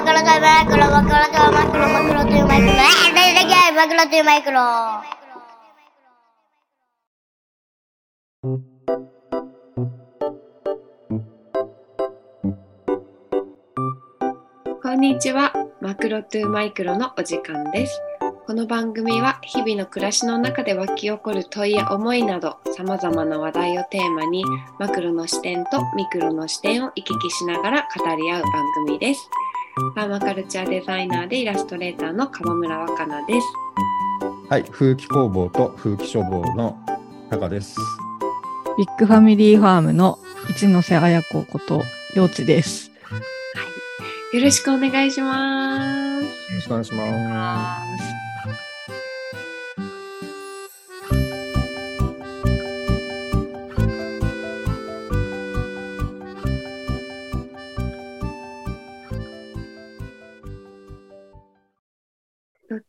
マクロとマクロ、マクロとマクロ、マクロとマクロ、えー、大だけマクロとマクロ。こんにちは。マクロトゥマイクロのお時間です。この番組は日々の暮らしの中で湧き起こる問いや思いなど様々な話題をテーマにマクロの視点とミクロの視点を行き来しながら語り合う番組です。パーマカルチャーデザイナーでイラストレーターの川村若菜です。はい、風紀工房と風紀書房のタカです。ビッグファミリーファームの一ノ瀬彩子こと、幼稚です。よろしくお願いします。よろしくお願いします。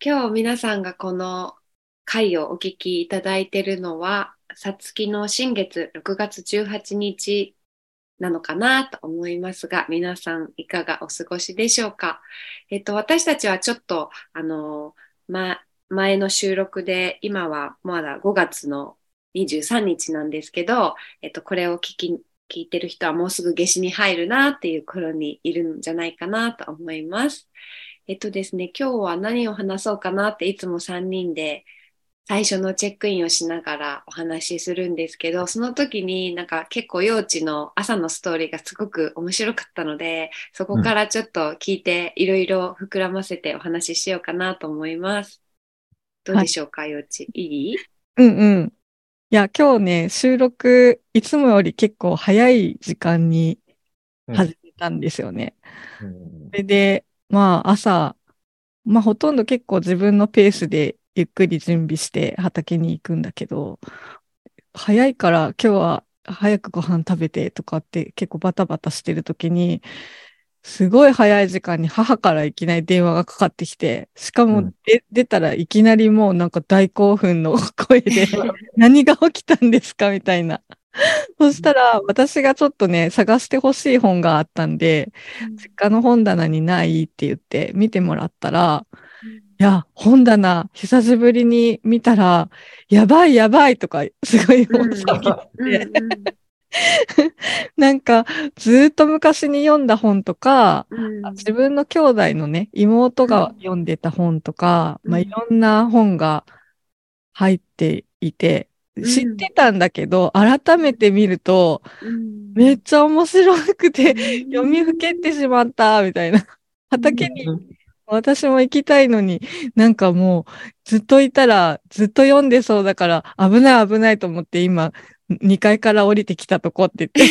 今日皆さんがこの回をお聞きいただいているのは、さつきの新月6月18日なのかなと思いますが、皆さんいかがお過ごしでしょうか？えっと、私たちはちょっと、あの、ま、前の収録で、今はまだ5月の23日なんですけど、えっと、これを聞き、聞いてる人はもうすぐ夏至に入るなっていう頃にいるんじゃないかなと思います。えっとですね、今日は何を話そうかなっていつも3人で最初のチェックインをしながらお話しするんですけど、その時になんか結構幼稚の朝のストーリーがすごく面白かったので、そこからちょっと聞いていろいろ膨らませてお話ししようかなと思います。どうでしょうか、幼稚？いい？うんうん。いや、今日ね、収録、いつもより結構早い時間に始めたんですよね。うんそれで、まあ朝、まあほとんど結構自分のペースでゆっくり準備して畑に行くんだけど、早いから今日は早くご飯食べてとかって結構バタバタしてる時に、すごい早い時間に母からいきなり電話がかかってきて、しかもうん。たらいきなりもうなんか大興奮の声で、何が起きたんですかみたいな。そしたら私がちょっとね、探してほしい本があったんで、実家の本棚にないって言って見てもらったら、いや、本棚、久しぶりに見たら、やばいやばいとか、すごいもう騒ぎうんうん なんか、ずーっと昔に読んだ本とか、うん。あ自分の兄弟のね、妹が読んでた本とか、うん。まあ、いろんな本が入っていて、うん。知ってたんだけど、改めて見ると、うん。めっちゃ面白くて、読みふけってしまった、みたいな。畑に私も行きたいのに、なんかもうずっといたらずっと読んでそうだから危ない危ないと思って今2階から降りてきたとこって言って、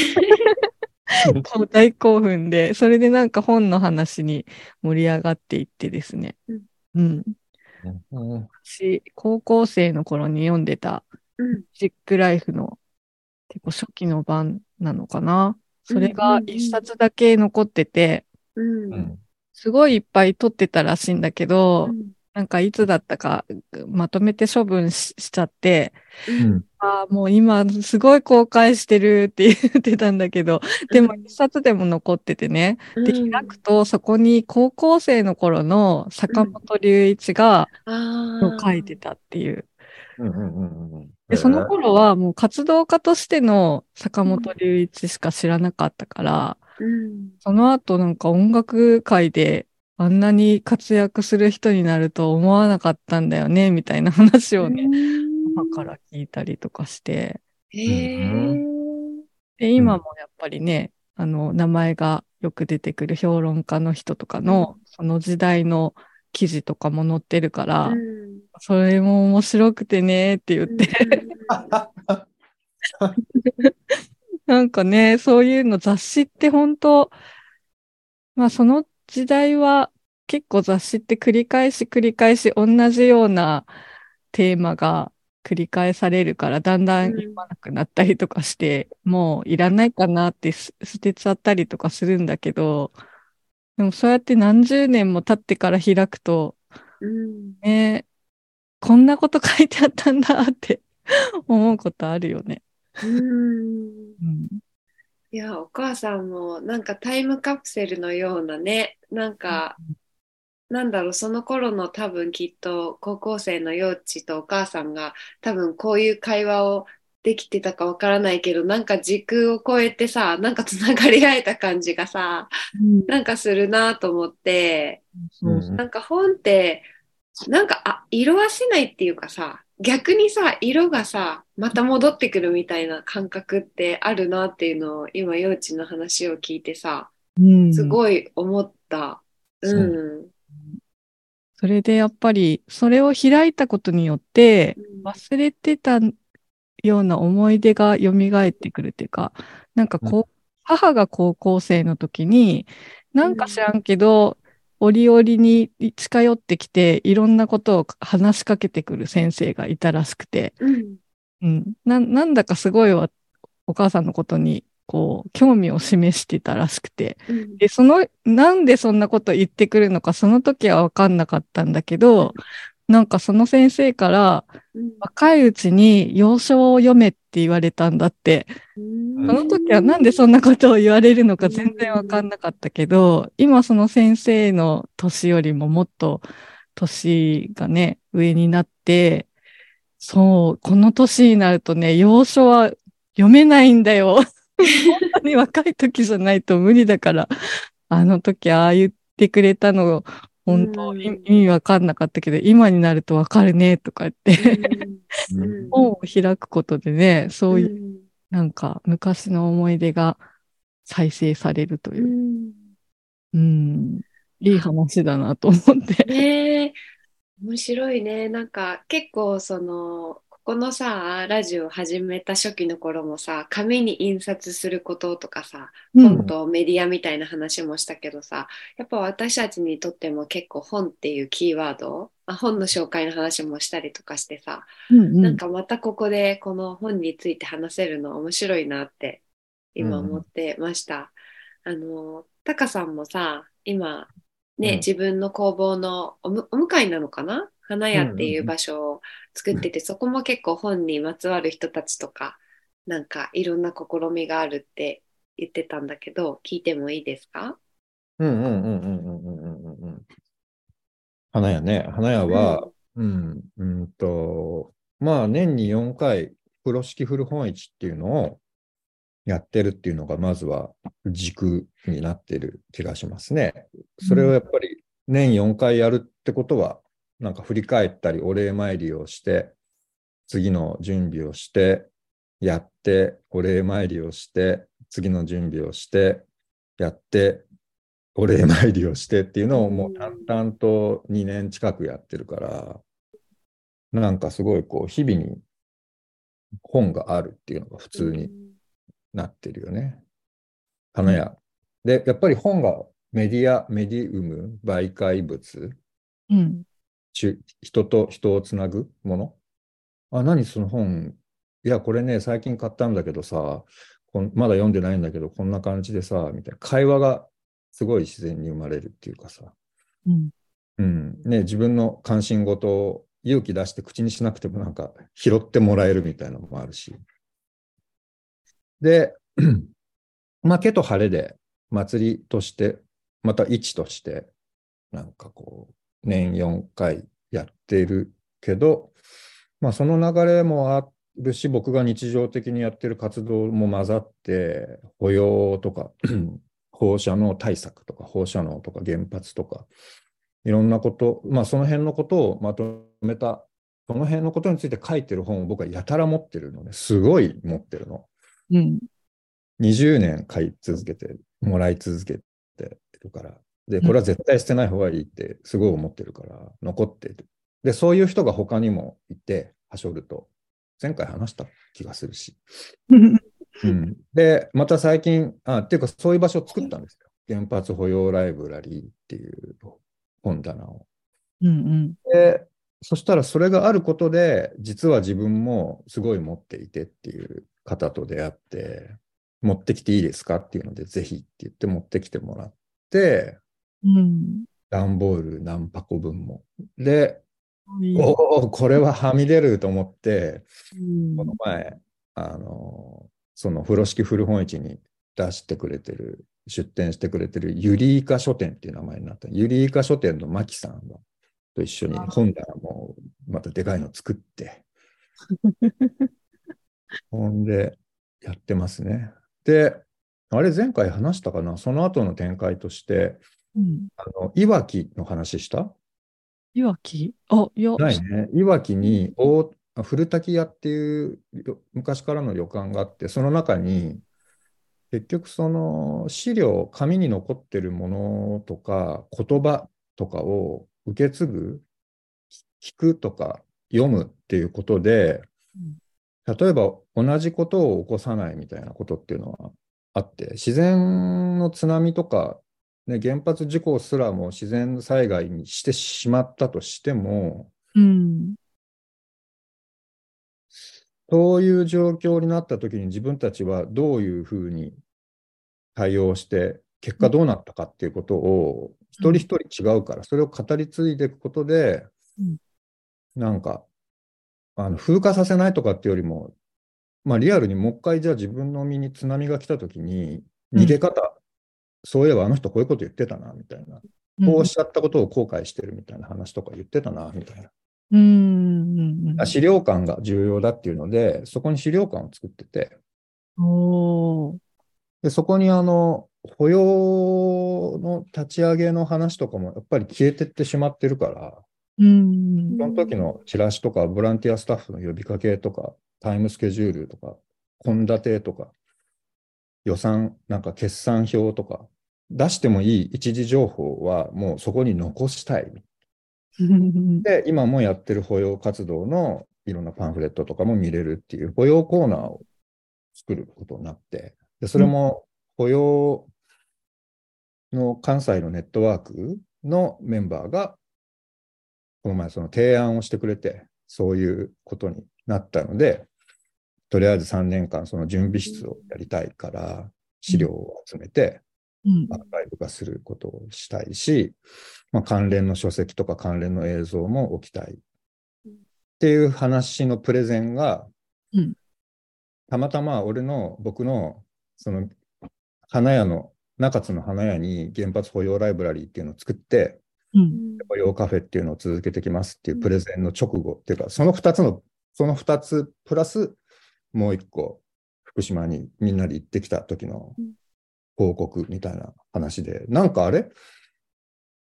もう大興奮で、それでなんか本の話に盛り上がっていってですね。うん。私、高校生の頃に読んでたうん。ジックライフの結構初期の版なのかな。それがうん一冊だけ残ってて、すごいいっぱい撮ってたらしいんだけど、うん。なんかいつだったかまとめて処分ししちゃって、うんああ、もう今すごい後悔してるって言ってたんだけど、でも一冊でも残っててね。で、うん。開くとそこに高校生の頃の坂本龍一があー書いてたっていう。うん。うんうんうんで、その頃はもう活動家としての坂本龍一しか知らなかったから、うん。その後なんか音楽界であんなに活躍する人になると思わなかったんだよね、みたいな話をね、母から聞いたりとかして、へえ。で、今もやっぱりね、あの、名前がよく出てくる評論家の人とかの、その時代の記事とかも載ってるから、うん。それも面白くてねって言って、なんかね、そういうの雑誌って本当、まあその時代は結構雑誌って繰り返し繰り返し同じようなテーマが繰り返されるからだんだん読まなくなったりとかして、もういらないかなってす捨てちゃったりとかするんだけど、でもそうやって何十年も経ってから開くと、うん。ね、こんなこと書いてあったんだって 思うことあるよね。うん。うん。いや、お母さんもなんかタイムカプセルのようなね、なんか、なんだろう、その頃の多分きっと高校生の幼稚とお母さんが多分こういう会話をできてたかわからないけど、なんか時空を超えてさ、なんかつながり合えた感じがさ、なんかするなと思って、そうそう。なんか本って、なんか、あ、色あせないっていうかさ、逆にさ、色がさ、また戻ってくるみたいな感覚ってあるなっていうのを今、幼稚の話を聞いてさ、うん。すごい思った。うん。それでやっぱり、それを開いたことによって、忘れてたような思い出が蘇ってくるっていうか、なんかこう、母が高校生の時に、なんか知らんけど、折々に近寄ってきて、いろんなことを話しかけてくる先生がいたらしくて、うん。うん、ななんだかすごいわお母さんのことに、こう、興味を示してたらしくて、うん。で、その、なんでそんなこと言ってくるのか、その時はわかんなかったんだけど、なんかその先生から、うん。若いうちに洋書を読めって言われたんだって、その時はなんでそんなことを言われるのか全然わかんなかったけど、今その先生の年よりももっと年がね、上になって、そう、この年になるとね、洋書は読めないんだよ。本当に若い時じゃないと無理だから、あの時ああ言ってくれたの、本当うん。意意味わかんなかったけど、今になるとわかるね、とか言って、うん。本を開くことでね、そういううん。なんか昔の思い出が再生されるという。う、ん。うん、いい話だなと思って。ねえ、面白いね。なんか結構その、ここのさ、ラジオ始めた初期の頃もさ、紙に印刷することとかさ、本とメディアみたいな話もしたけどさ、やっぱ私たちにとっても結構本っていうキーワード、あ本の紹介の話もしたりとかしてさ、うんうん。なんかまたここでこの本について話せるの面白いなって今思ってました。あの、タカさんもさ、今ね、うん。自分の工房のお向かいなのかな？花屋っていう場所を作ってて、うん、そこも結構本にまつわる人たちとか、なんかいろんな試みがあるって言ってたんだけど、聞いてもいいですか？うんうんうんうんうんうんうん。花屋ね。花屋は、うん、うん、うんと、まあ年に4回、風呂敷古本市っていうのをやってるっていうのが、まずは軸になってる気がしますね。それをやっぱり年4回やるってことは、なんか振り返ったり、お礼参りをして、次の準備をして、やって、お礼参りをして、次の準備をして、やって、お礼参りをしてっていうのをもう淡々と2年近くやってるから、なんかすごいこう日々に本があるっていうのが普通になってるよね。花屋。で、やっぱり本がメディア、メディウム、媒介物、うん。ち人と人をつなぐもの？あ、何その本？いや、これね、最近買ったんだけどさ、まだ読んでないんだけど、こんな感じでさ、みたいな。会話がすごい自然に生まれるっていうかさ。うん。うん。ね、自分の関心事を勇気出して口にしなくてもなんか拾ってもらえるみたいなのもあるし。で、まあ、毛と晴れで祭りとして、また市として、なんかこう、年4回やってるけど、まあ、その流れもあるし、僕が日常的にやってる活動も混ざって、保養とか、放射能対策とか、放射能とか原発とか、いろんなこと、まあその辺のことをまとめた、その辺のことについて書いてる本を僕はやたら持ってるのね。すごい持ってるの。うん。20年書い続けて、もらい続けてるから。で、これは絶対捨てない方がいいってすごい思ってるから、残ってる。で、そういう人が他にもいて、はしょると、前回話した気がするし。うん、で、また最近、あ、っていうかそういう場所を作ったんですよ。原発保養ライブラリーっていう本棚を。うんうん。で、そしたらそれがあることで、実は自分もすごい持っていてっていう方と出会って、持ってきていいですかっていうので、ぜひって言って持ってきてもらって、うん。段ボール何箱分も。で、おお、これははみ出ると思って、うんこの前、あの、その風呂敷古本市に出してくれてる、出展してくれてるユリイカ書店っていう名前になった。ユリイカ書店のマキさんがと一緒に本棚もまたでかいの作って、ほんでやってますね。で、あれ前回話したかな？その後の展開として、うん。あの、いわきの話した？いわき？あ、いや、ないね。いわきに大古滝屋っていうよ昔からの旅館があって、その中に結局その資料、紙に残ってるものとか言葉とかを受け継ぐ、聞くとか読むっていうことで、例えば同じことを起こさないみたいなことっていうのはあって、自然の津波とか、ね、原発事故すらも自然災害にしてしまったとしても、うん。そういう状況になった時に自分たちはどういうふうに対応して、結果どうなったかっていうことを一人一人違うから、それを語り継いでいくことでうん、なんか、あの風化させないとかっていうよりも、まあリアルにもう一回じゃあ自分の身に津波が来た時に逃げ方、そういえばあの人こういうこと言ってたな、みたいな。こうしちゃったことを後悔してるみたいな話とか言ってたな、みたいな。うん。うん。うんあ資料館が重要だっていうので、そこに資料館を作ってて。でそこにあの、保養の立ち上げの話とかもやっぱり消えてってしまってるから、うん。その時のチラシとか、ボランティアスタッフの呼びかけとか、タイムスケジュールとか、献立とか、予算、なんか決算表とか、出してもいい一時情報はもうそこに残したい。うん。で、今もやってる保養活動のいろんなパンフレットとかも見れるっていう保養コーナーを作ることになって、でそれも保養の関西のネットワークのメンバーが、この前その提案をしてくれて、そういうことになったので、とりあえず3年間その準備室をやりたいから、資料を集めて、うん。アーカイブ化することをしたいし、まあ、関連の書籍とか関連の映像も置きたい。っていう話のプレゼンが、うん。たまたま俺の、僕の、その、花屋の、中津の花屋に原発保養ライブラリーっていうのを作って、うん。保養カフェっていうのを続けてきますっていうプレゼンの直後。っていうか、その2つの、その2つプラス、もう1個、福島にみんなで行ってきた時のうん報告みたいな話で、なんかあれ？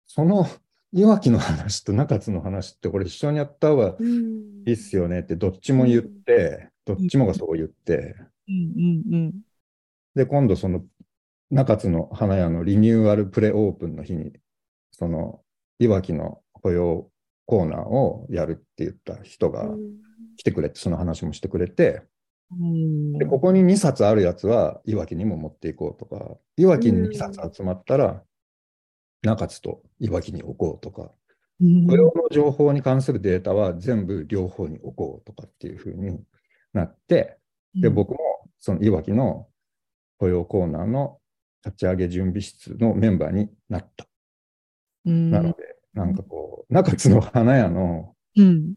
その、いわきの話と中津の話ってこれ一緒にやった方がうんいいっすよねってどっちも言って、どっちもがそう言って。で、今度その中津の花屋のリニューアルプレオープンの日に、そのいわきの保養コーナーをやるって言った人が来てくれて、その話もしてくれて、うん。で、ここに2冊あるやつはいわきにも持っていこうとか、いわきに2冊集まったら、中津といわきに置こうとか、うん。雇用の情報に関するデータは全部両方に置こうとかっていうふうになって、で、僕もそのいわきの雇用コーナーの立ち上げ準備室のメンバーになった。うん、なので、なんかこう、中津の花屋のうん。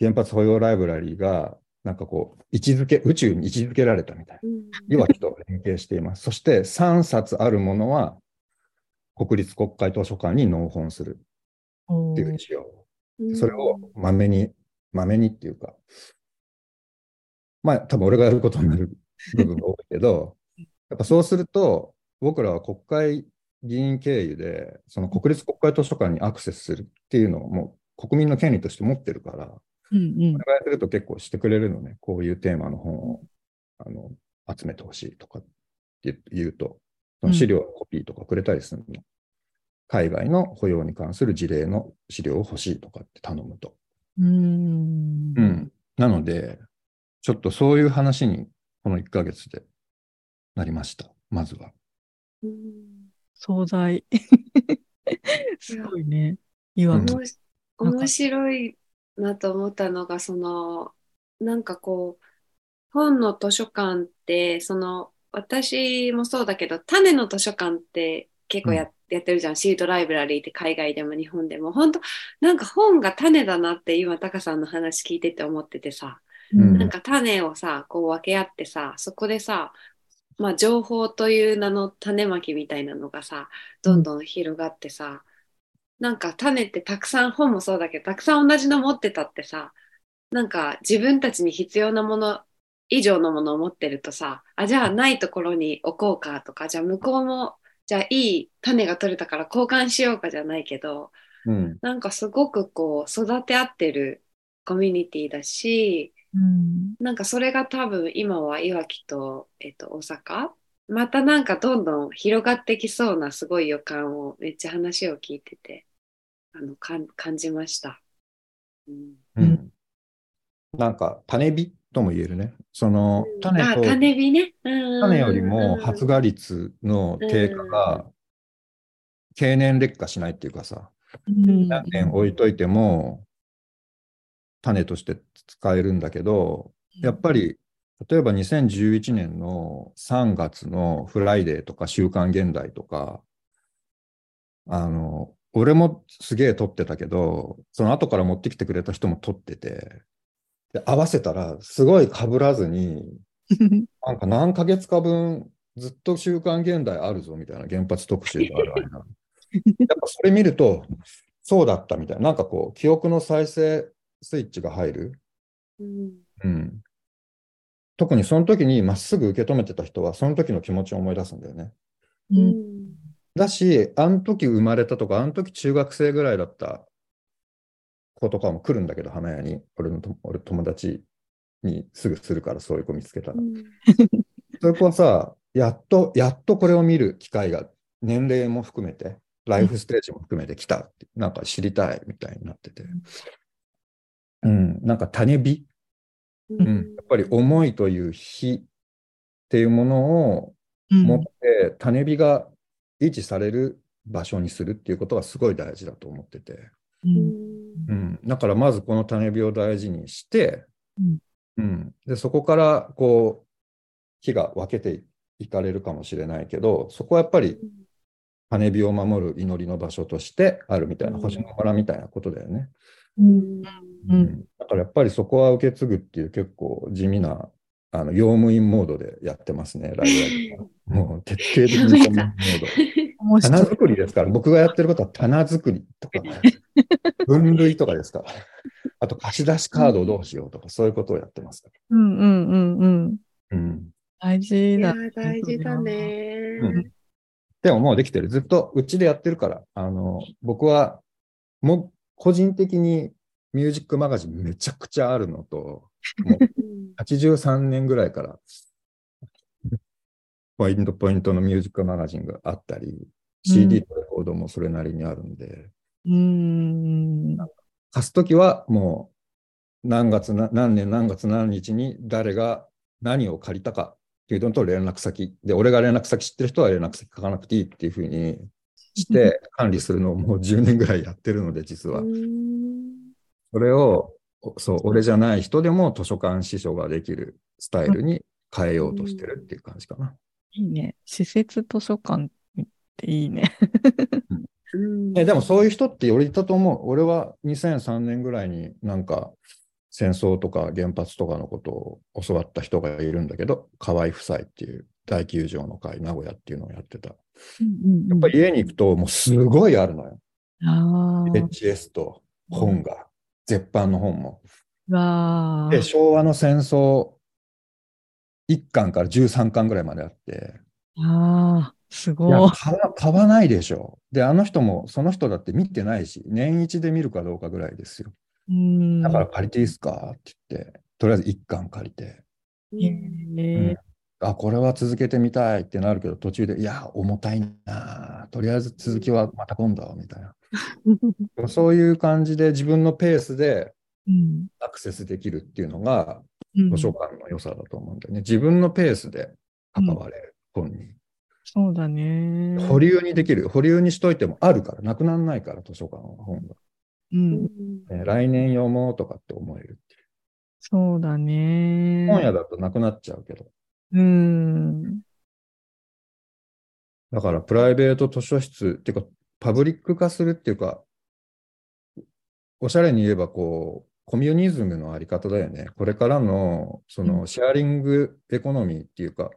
原発保養ライブラリーが、なんかこう、位置づけ、宇宙に位置づけられたみたいな。いわきと連携しています。そして3冊あるものは、国立国会図書館に納本するっていう意思をそれをまめに、まめにっていうか、まあ多分俺がやることになる部分が多いけど、やっぱそうすると、僕らは国会議員経由で、その国立国会図書館にアクセスするっていうのをもう国民の権利として持ってるから、うんうんお願いすると結構してくれるのね、こういうテーマの本をあの集めてほしいとかって言うと、その資料のコピーとかくれたりするの。海外の保養に関する事例の資料を欲しいとかって頼むと。うんうん。なので、ちょっとそういう話にこの1ヶ月でなりました。まずは。惣菜。すごいね。いわ面白いなと思ったのが、その、なんかこう、本の図書館って、その、私もそうだけど、種の図書館って結構や,、やってるじゃん。シートライブラリーって海外でも日本でも。本当なんか本が種だなって今、タカさんの話聞いてて思っててさ、うんなんか種をさ、こう分け合ってさ、そこでさ、まあ、情報という名の種まきみたいなのがさどんどん広がってさ、なんか種ってたくさん本もそうだけどたくさん同じの持ってたってさなんか自分たちに必要なもの以上のものを持ってるとさあじゃあないところに置こうかとかじゃあ向こうもじゃあいい種が取れたから交換しようかじゃないけどうん。なんかすごくこう育て合ってるコミュニティだしうん。なんかそれが多分今はいわきと、えっと、大阪？またなんかどんどん広がってきそうなすごい予感をめっちゃ話を聞いててあのかん感じました。うんうん。なんか、種火とも言えるね。その、種あと、種火ね。うん種よりもうん発芽率の低下が経年劣化しないっていうかさ、うん何年置いといても種として使えるんだけど、やっぱり例えば2011年の3月のフライデーとか週刊現代とか、あの、俺もすげえ取ってたけど、その後から持ってきてくれた人も取ってて、で合わせたらすごい被らずに、なんか何ヶ月か分、ずっと週刊現代あるぞみたいな原発特集がある間。やっぱそれ見ると、そうだったみたいな、なんかこう、記憶の再生スイッチが入る。うんうん。特にその時にまっすぐ受け止めてた人は、その時の気持ちを思い出すんだよね。ううんんだし、あの時生まれたとか、あの時中学生ぐらいだった子とかも来るんだけど、花屋に。俺のと俺友達にすぐするから、そういう子見つけたら。そういう子はさ、やっと、やっとこれを見る機会が年齢も含めて、ライフステージも含めてきたって、なんか知りたいみたいになってて。うん、なんか種火、うんうん、やっぱり思いという火っていうものを持って、種火が維持される場所にするっていうことがすごい大事だと思ってて。うん。うん、だからまずこの種火を大事にして、うん。うん。でそこからこう火が分けていかれるかもしれないけどそこはやっぱり種火を守る祈りの場所としてあるみたいな、うん。星の村みたいなことだよね、うんうん。うん。だからやっぱりそこは受け継ぐっていう結構地味なあの用務員モードでやってますね ライブラリもう徹底的に用務員モード棚作りですから、僕がやってることは棚作りとか、分類とかですから。あと貸し出しカードをどうしようとか、そういうことをやってますかうんうんうんうん。ら。うん。大事だ。いや大事だね。うんでももうできてる。ずっとうちでやってるから、あの、僕は、もう個人的にミュージックマガジンめちゃくちゃあるのと、もううん83年ぐらいから、ポイントポイントのミュージックマガジンがあったり、CD とレコードもそれなりにあるんで、うん。貸すときはもう何月な、何年何月何日に誰が何を借りたかっていうのと連絡先。で、俺が連絡先知ってる人は連絡先書かなくていいっていうふうにして管理するのをもう10年ぐらいやってるので、実は。それを、おそう、俺じゃない人でも図書館司書ができるスタイルに変えようとしてるっていう感じかな。いいね。施設図書館っていいね。うんえでもそういう人って俺いたと思う。俺は2003年ぐらいになんか戦争とか原発とかのことを教わった人がいるんだけど、河合夫妻っていう大球場の会、名古屋っていうのをやってた。やっぱり家に行くともうすごいあるのよ。HS と本が、絶版の本も。で、昭和の戦争1巻から13巻ぐらいまであって、ああ、すごい。買わないでしょ。で、あの人もその人だって見てないし、年一で見るかどうかぐらいですよ。うん。だから借りていいですか？って言って、とりあえず1巻借りて、へえあ、これは続けてみたいってなるけど、途中で、いや、重たいな、とりあえず続きはまた今度、みたいな。そういう感じで自分のペースでうん。アクセスできるっていうのが、うん図書館の良さだと思うんだよね。自分のペースで関われる本に。そうだね。保留にできる。保留にしといてもあるから、なくならないから、図書館は本が。うん。ね来年読もうとかって思えるっていそうだね。う。本屋だとなくなっちゃうけど。うん。だから、プライベート図書室っていうか、パブリック化するっていうか、おしゃれに言えば、こう、コミュニズムのあり方だよね。これからの、そうの、シェアリングエコノミーっていうか、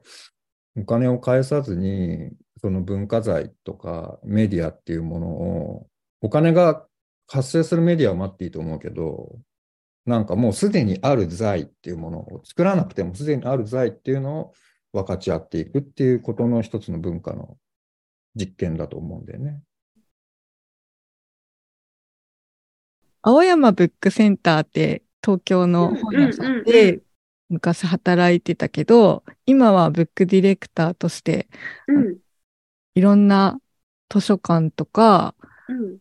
お金を返さずに、その文化財とかメディアっていうものを、お金が発生するメディアを待っていいと思うけど、なんかもうすでにある財っていうものを作らなくてもすでにある財っていうのを分かち合っていくっていうことの一つの文化の実験だと思うんだよね。青山ブックセンターって東京の本屋さんで昔働いてたけど、今はブックディレクターとしてうん。いろんな図書館とか、うん。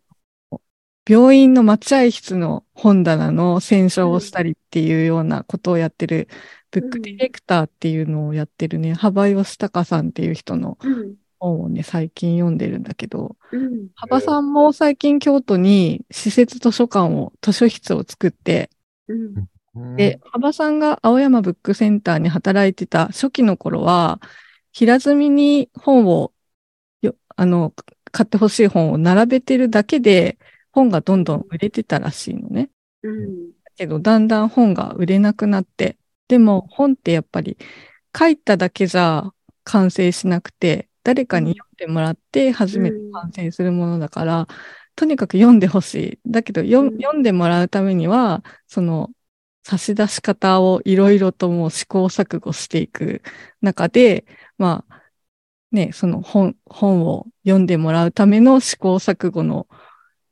病院の待合室の本棚の選書をしたりっていうようなことをやってる、ブックディレクターっていうのをやってるね、幅吉隆さんっていう人のうん。本をね、最近読んでるんだけど、うん。幅さんも最近京都に施設図書館を、図書室を作って、うん。で、幅さんが青山ブックセンターに働いてた初期の頃は、平積みに本をよ、あの、買ってほしい本を並べてるだけで、本がどんどん売れてたらしいのね。うん。だけど、だんだん本が売れなくなって、でも本ってやっぱり書いただけじゃ完成しなくて、誰かに読んでもらって初めて完成するものだから、とにかく読んでほしい。だけど、ようん読んでもらうためには、その、差し出し方をいろいろともう試行錯誤していく中で、まあ、ね、その本、本を読んでもらうための試行錯誤の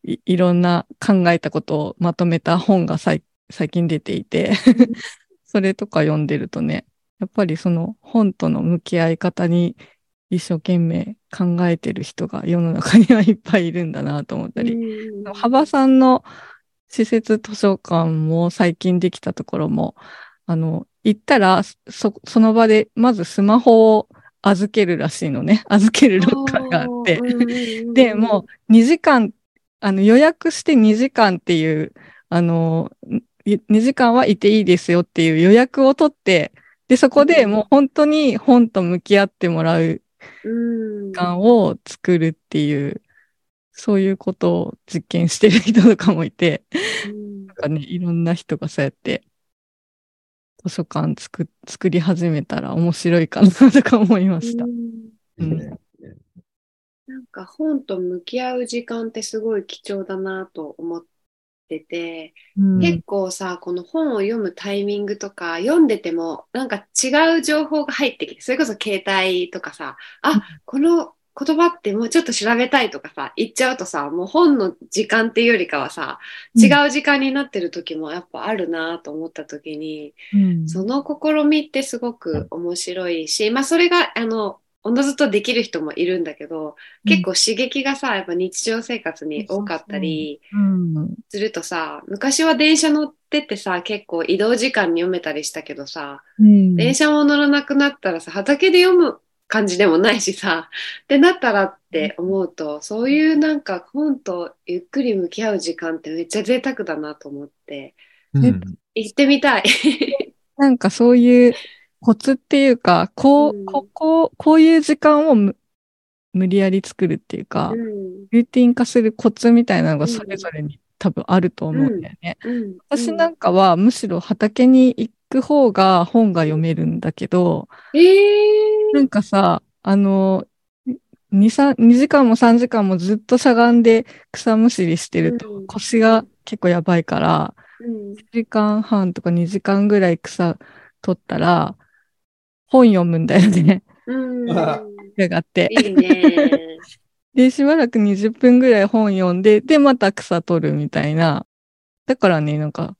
いいろんな考えたことをまとめた本が最最近出ていて、それとか読んでるとね、やっぱりその本との向き合い方に一生懸命考えてる人が世の中にはいっぱいいるんだなと思ったり、うん幅さんの施設図書館も最近できたところも、あの、行ったら、そ、その場でまずスマホを預けるらしいのね。預けるロッカーがあって。で、もう2時間、あの予約して2時間っていう、あの、2時間はいていいですよっていう予約を取って、で、そこでもう本当に本と向き合ってもらううん、時間を作るっていう、そういうことを実験してる人とかもいて、うん。なんかね、いろんな人がそうやって図書館作作り始めたら面白いかなとか思いました。うんなんか本と向き合う時間ってすごい貴重だなと思ってて、うん。結構さ、この本を読むタイミングとか、読んでてもなんか違う情報が入ってきて、それこそ携帯とかさ、あ、この言葉ってもうちょっと調べたいとかさ、言っちゃうとさ、もう本の時間っていうよりかはさ、違う時間になってる時もやっぱあるなと思った時に、うん。その試みってすごく面白いし、まあそれが、あの、おのずとできる人もいるんだけど、結構刺激がさ、やっぱ日常生活に多かったりうん。するとさ、昔は電車乗っててさ、結構移動時間に読めたりしたけどさ、うん。電車も乗らなくなったらさ、畑で読む感じでもないしさ、ってなったらって思うと、そういうなんか本とゆっくり向き合う時間ってめっちゃ贅沢だなと思って、うん。行ってみたい。なんかそういうコツっていうか、こう、うん。ここ、こういう時間をむ無理やり作るっていうか、うん。ルーティン化するコツみたいなのがそれぞれに多分あると思うんだよね。うん。私なんかはむしろ畑に行く方が本が読めるんだけど、えー。なんかさ、あの、2、3、2時間も3時間もずっとしゃがんで草むしりしてるとうん。腰が結構やばいから、うん。1時間半とか2時間ぐらい草取ったら、本読むんだよね。うんがって。いいね。で、しばらく20分ぐらい本読んで、で、また草取るみたいな。だからね、なんか、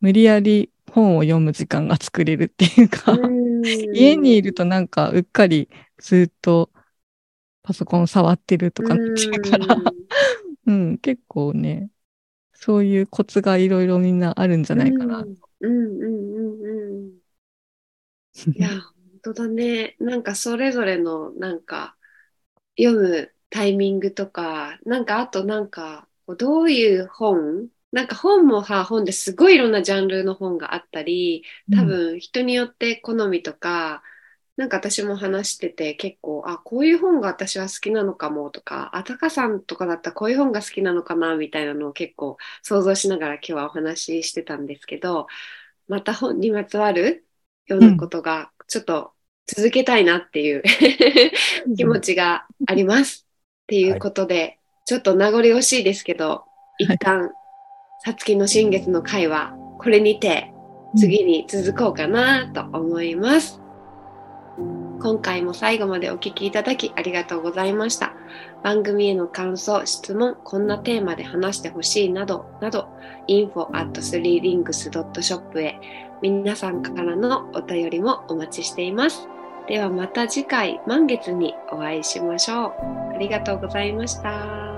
無理やり本を読む時間が作れるっていうか、家にいるとなんかうっかりずっとパソコン触ってるとかなっちゃうから、うん、結構ね、そういうコツがいろいろみんなあるんじゃないかな。うんうんうんうん。いや、本当だね。なんかそれぞれのなんか読むタイミングとか、なんかあとなんかどういう本？なんか本もは本ですごいいろんなジャンルの本があったり、多分人によって好みとか、なんか私も話してて結構、あ、こういう本が私は好きなのかもとか、あ、タカさんとかだったらこういう本が好きなのかなみたいなのを結構想像しながら今日はお話ししてたんですけど、また本にまつわるようなことがちょっと続けたいなっていう気持ちがあります。っていうことで、ちょっと名残惜しいですけど、一旦、さつきの新月の会はこれにて次に続こうかなと思います。今回も最後までお聞きいただきありがとうございました。番組への感想、質問、こんなテーマで話してほしいなど、など、info at 3rings.shop へ皆さんからのお便りもお待ちしています。ではまた次回満月にお会いしましょう。ありがとうございました。